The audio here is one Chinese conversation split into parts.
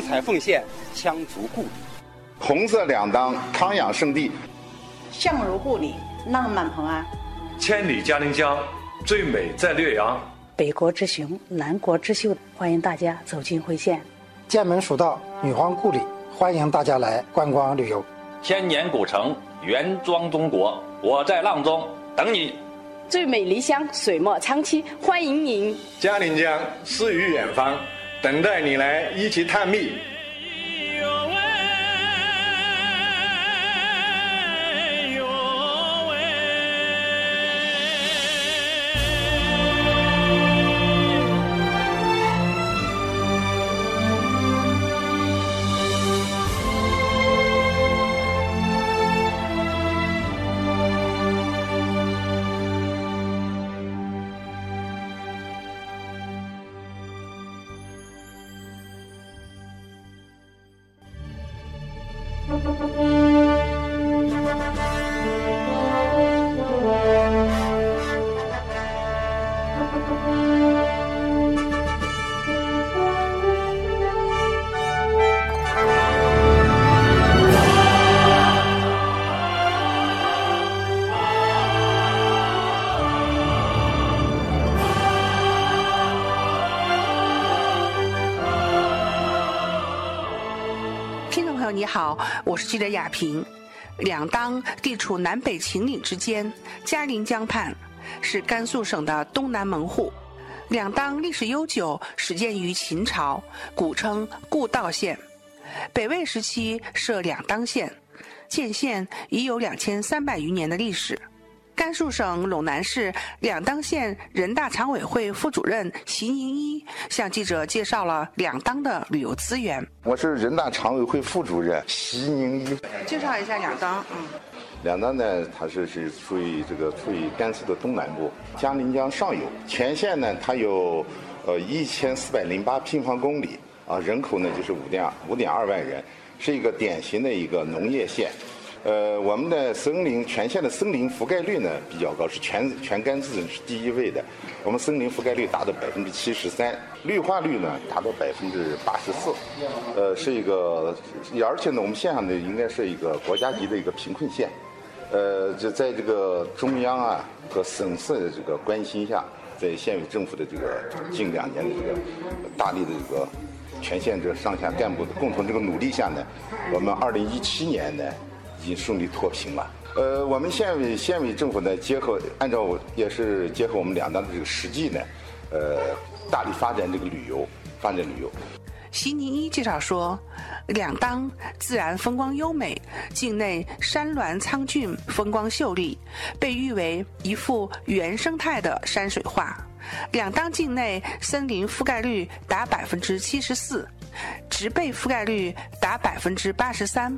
七彩凤县羌族故里。红色两当康养圣地，相如故里浪漫蓬安。千里嘉陵江，最美在略阳。北国之雄，南国之秀，欢迎大家走进辉县。剑门蜀道女皇故里，欢迎大家来观光旅游。千年古城原装中国，我在阆中等你。最美离乡，水墨长期，欢迎您。嘉陵江诗与远方，等待你来一起探秘。好，我是记者亚平。两当地处南北秦岭之间，嘉陵江畔，是甘肃省的东南门户。两当历史悠久，始建于秦朝，古称故道县。北魏时期设两当县，建县已有两千三百余年的历史。甘肃省陇南市两当县人大常委会副主任席宁一向记者介绍了两当的旅游资源。我是人大常委会副主任席宁一。介绍一下两当，嗯，两当呢，它是是处于这个处于甘肃的东南部，嘉陵江上游。全县呢，它有呃一千四百零八平方公里，啊，人口呢就是五点五点二万人，是一个典型的一个农业县。呃，我们的森林全县的森林覆盖率呢比较高，是全全甘肃是第一位的。我们森林覆盖率达到百分之七十三，绿化率呢达到百分之八十四，呃，是一个，而且呢，我们县上呢应该是一个国家级的一个贫困县。呃，就在这个中央啊和省市的这个关心下，在县委政府的这个近两年的这个大力的这个全县这上下干部的共同这个努力下呢，我们二零一七年呢。已经顺利脱贫了。呃，我们县委县委政府呢，结合按照也是结合我们两当的这个实际呢，呃，大力发展这个旅游，发展旅游。席宁一介绍说，两当自然风光优美，境内山峦苍峻，风光秀丽，被誉为一幅原生态的山水画。两当境内森林覆盖率达百分之七十四，植被覆盖率达百分之八十三。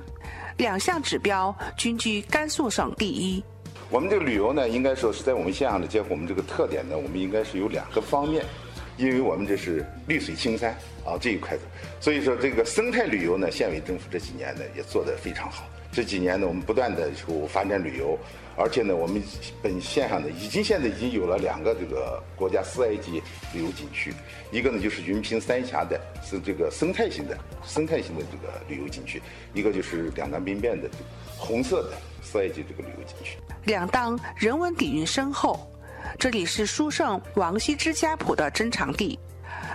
两项指标均居甘肃省第一。我们这个旅游呢，应该说是在我们县上的结合我们这个特点呢，我们应该是有两个方面，因为我们这是绿水青山啊这一块的，所以说这个生态旅游呢，县委政府这几年呢也做得非常好。这几年呢，我们不断的就发展旅游，而且呢，我们本县上呢，已经现在已经有了两个这个国家四 A 级旅游景区，一个呢就是云平三峡的，是这个生态型的生态型的这个旅游景区，一个就是两当兵变的红色的四 A 级这个旅游景区。两当人文底蕴深厚，这里是书圣王羲之家谱的珍藏地。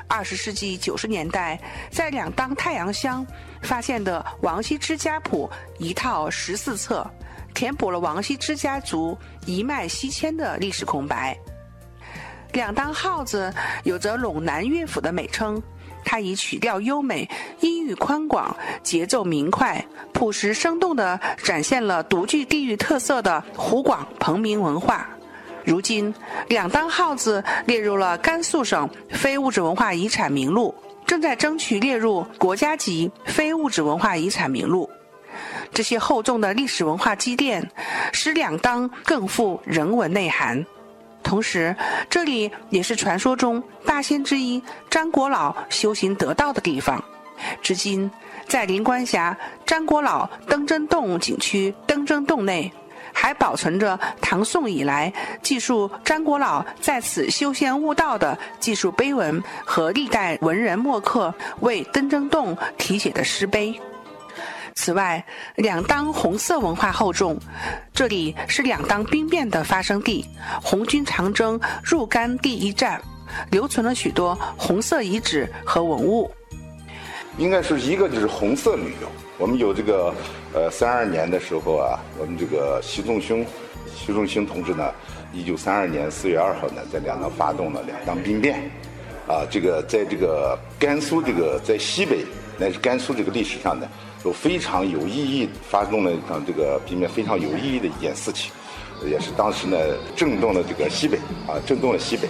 二十世纪九十年代，在两当太阳乡发现的王羲之家谱一套十四册，填补了王羲之家族一脉西迁的历史空白。两当号子有着陇南乐府的美称，它以曲调优美、音域宽广、节奏明快、朴实生动地展现了独具地域特色的湖广彭明文化。如今，两当号子列入了甘肃省非物质文化遗产名录，正在争取列入国家级非物质文化遗产名录。这些厚重的历史文化积淀，使两当更富人文内涵。同时，这里也是传说中八仙之一张果老修行得道的地方。至今，在灵官峡张果老登真洞景区登真洞内。还保存着唐宋以来记述张国老在此修仙悟道的技术碑文和历代文人墨客为登真洞题写的诗碑。此外，两当红色文化厚重，这里是两当兵变的发生地，红军长征入甘第一站，留存了许多红色遗址和文物。应该是一个就是红色旅游，我们有这个，呃，三二年的时候啊，我们这个习仲勋，习仲勋同志呢，一九三二年四月二号呢，在两当发动了两当兵变，啊，这个在这个甘肃这个在西北乃至甘肃这个历史上呢。都非常有意义，发动了一场这个兵变，非常有意义的一件事情，也是当时呢震动了这个西北啊，震动了西北。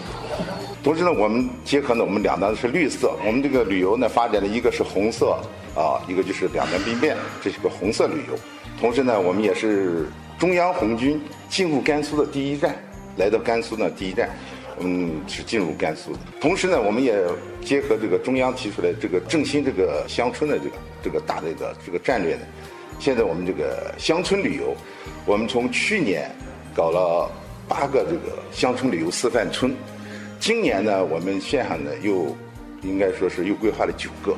同时呢，我们结合呢，我们两端是绿色，我们这个旅游呢发展的一个是红色啊，一个就是两当兵变，这是个红色旅游。同时呢，我们也是中央红军进入甘肃的第一站，来到甘肃呢第一站。我们，是进入甘肃的。同时呢，我们也结合这个中央提出来这个振兴这个乡村的这个这个大的一个这个战略呢。现在我们这个乡村旅游，我们从去年搞了八个这个乡村旅游示范村，今年呢，我们县上呢又应该说是又规划了九个，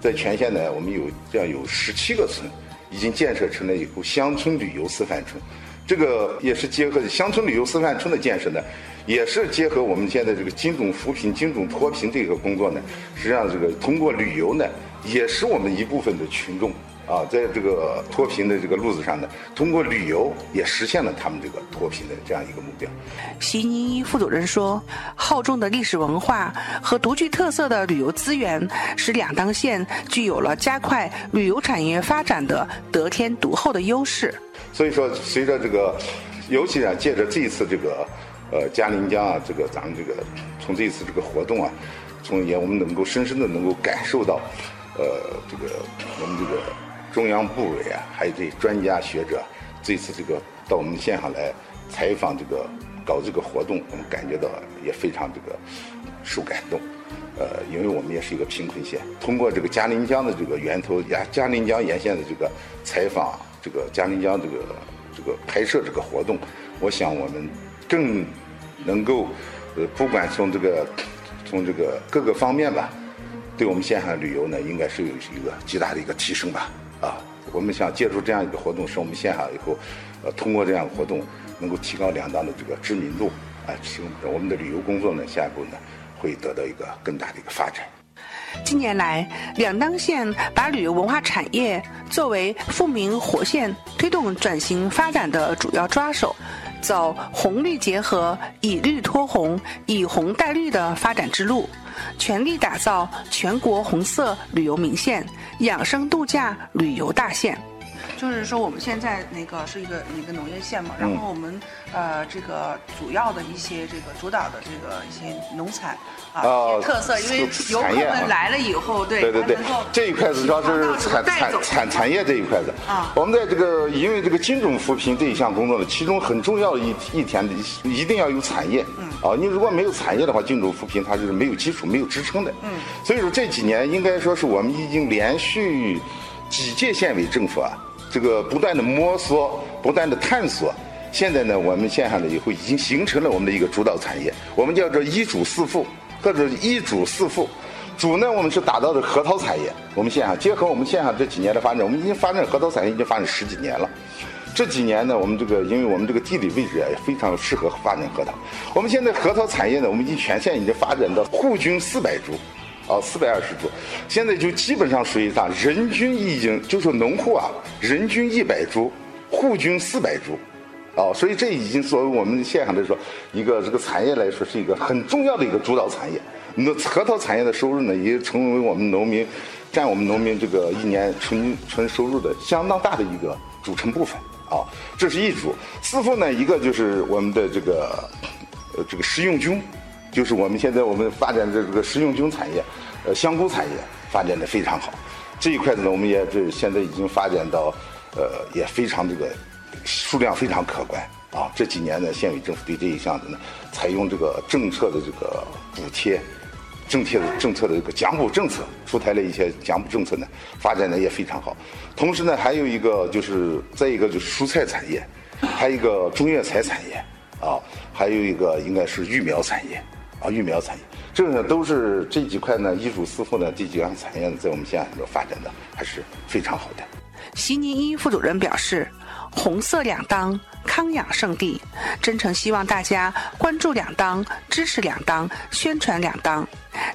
在全县呢，我们有这样有十七个村已经建设成了以后乡村旅游示范村。这个也是结合乡村旅游示范村的建设呢，也是结合我们现在这个精准扶贫、精准脱贫这个工作呢。实际上，这个通过旅游呢，也是我们一部分的群众啊，在这个脱贫的这个路子上呢，通过旅游也实现了他们这个脱贫的这样一个目标。席宁一副主任说：“厚重的历史文化和独具特色的旅游资源，使两当县具有了加快旅游产业发展的得天独厚的优势。”所以说，随着这个，尤其啊，借着这一次这个，呃，嘉陵江啊，这个咱们这个，从这一次这个活动啊，从也我们能够深深的能够感受到，呃，这个我们这个中央部委啊，还有这专家学者，这次这个到我们县上来采访这个搞这个活动，我们感觉到也非常这个受感动，呃，因为我们也是一个贫困县，通过这个嘉陵江的这个源头呀，嘉陵江沿线的这个采访。这个嘉陵江这个这个拍摄这个活动，我想我们更能够，呃，不管从这个从这个各个方面吧，对我们线上旅游呢，应该是有一个极大的一个提升吧。啊，我们想借助这样一个活动，使我们线上以后，呃，通过这样的活动，能够提高两当的这个知名度，啊，使我们的旅游工作呢，下一步呢，会得到一个更大的一个发展。近年来，两当县把旅游文化产业作为富民活县推动转型发展的主要抓手，走红绿结合、以绿托红、以红带绿的发展之路，全力打造全国红色旅游名县、养生度假旅游大县。就是说，我们现在那个是一个一个农业县嘛，然后我们呃这个主要的一些这个主导的这个一些农产啊特色，因为游客们来了以后，对对对对，这一块主要是产产产产业这一块的啊。我们在这个因为这个精准扶贫这一项工作呢，其中很重要的一一点一定要有产业，嗯啊，你如果没有产业的话，精准扶贫它就是没有基础、没有支撑的，嗯。所以说这几年应该说是我们已经连续几届县委政府啊。这个不断的摸索，不断的探索，现在呢，我们县上呢以后已经形成了我们的一个主导产业，我们叫做一主四副或者一主四副。主呢，我们是打造的核桃产业，我们县上结合我们县上这几年的发展，我们已经发展核桃产业已经发展十几年了。这几年呢，我们这个因为我们这个地理位置啊，也非常适合发展核桃。我们现在核桃产业呢，我们已经全县已经发展到户均四百株。哦，四百二十株，现在就基本上属于啥？人均已经就说农户啊，人均一百株，户均四百株，哦，所以这已经作为我们县上来说，一个这个产业来说是一个很重要的一个主导产业。那核桃产业的收入呢，也成为我们农民占我们农民这个一年纯纯收入的相当大的一个组成部分。啊，这是一组。四副呢，一个就是我们的这个呃这个食用菌。就是我们现在我们发展的这个食用菌产业，呃，香菇产业发展的非常好。这一块子呢，我们也这现在已经发展到，呃，也非常这个数量非常可观啊。这几年呢，县委政府对这一项子呢，采用这个政策的这个补贴，政策的政策的这个奖补政策，出台了一些奖补政策呢，发展的也非常好。同时呢，还有一个就是再一个就是蔬菜产业。还有一个中药材产业啊，还有一个应该是育苗产业啊，育苗产业，这个呢都是这几块呢，艺术师傅呢这几样产业呢，在我们现在发展的还是非常好的。席宁一副主任表示。红色两当，康养圣地，真诚希望大家关注两当，支持两当，宣传两当，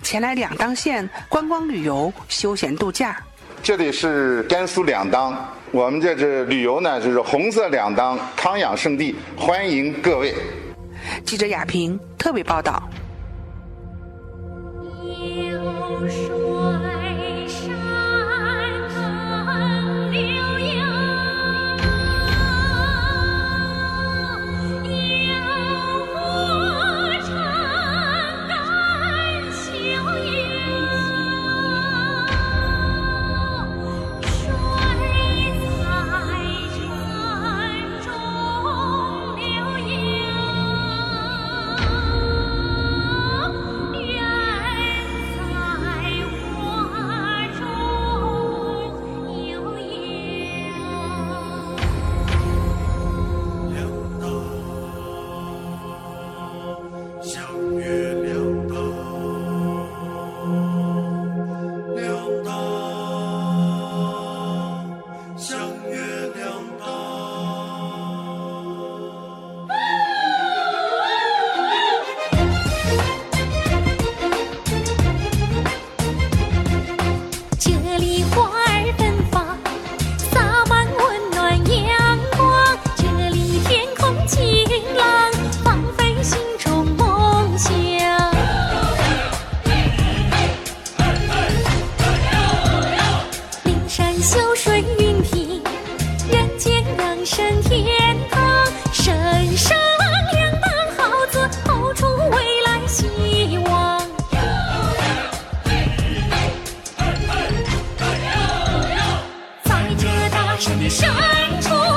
前来两当县观光旅游、休闲度假。这里是甘肃两当，我们这是旅游呢，就是红色两当康养圣地，欢迎各位。记者亚平特别报道。伸出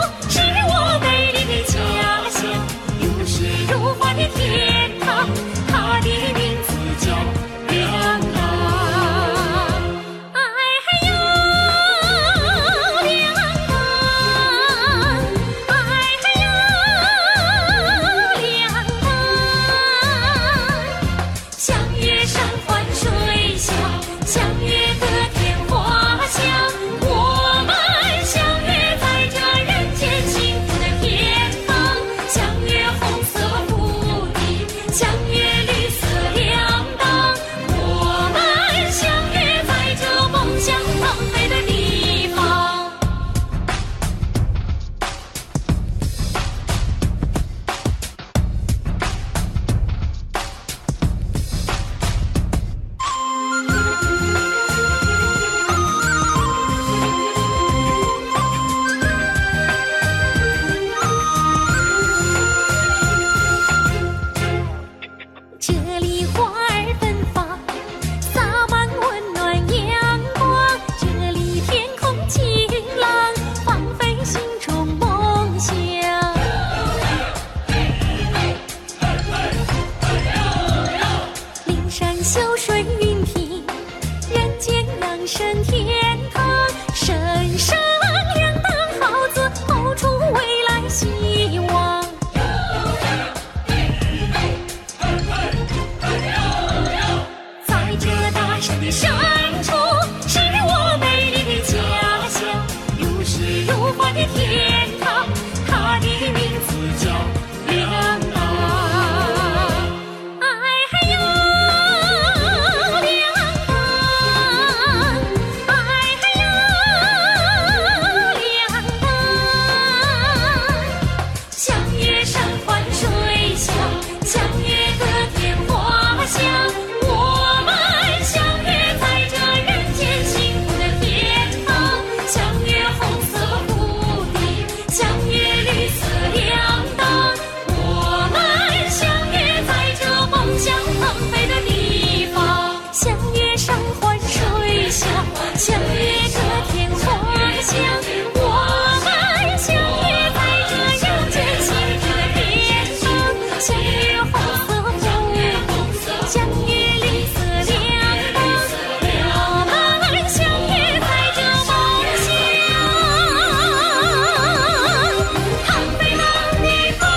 升天。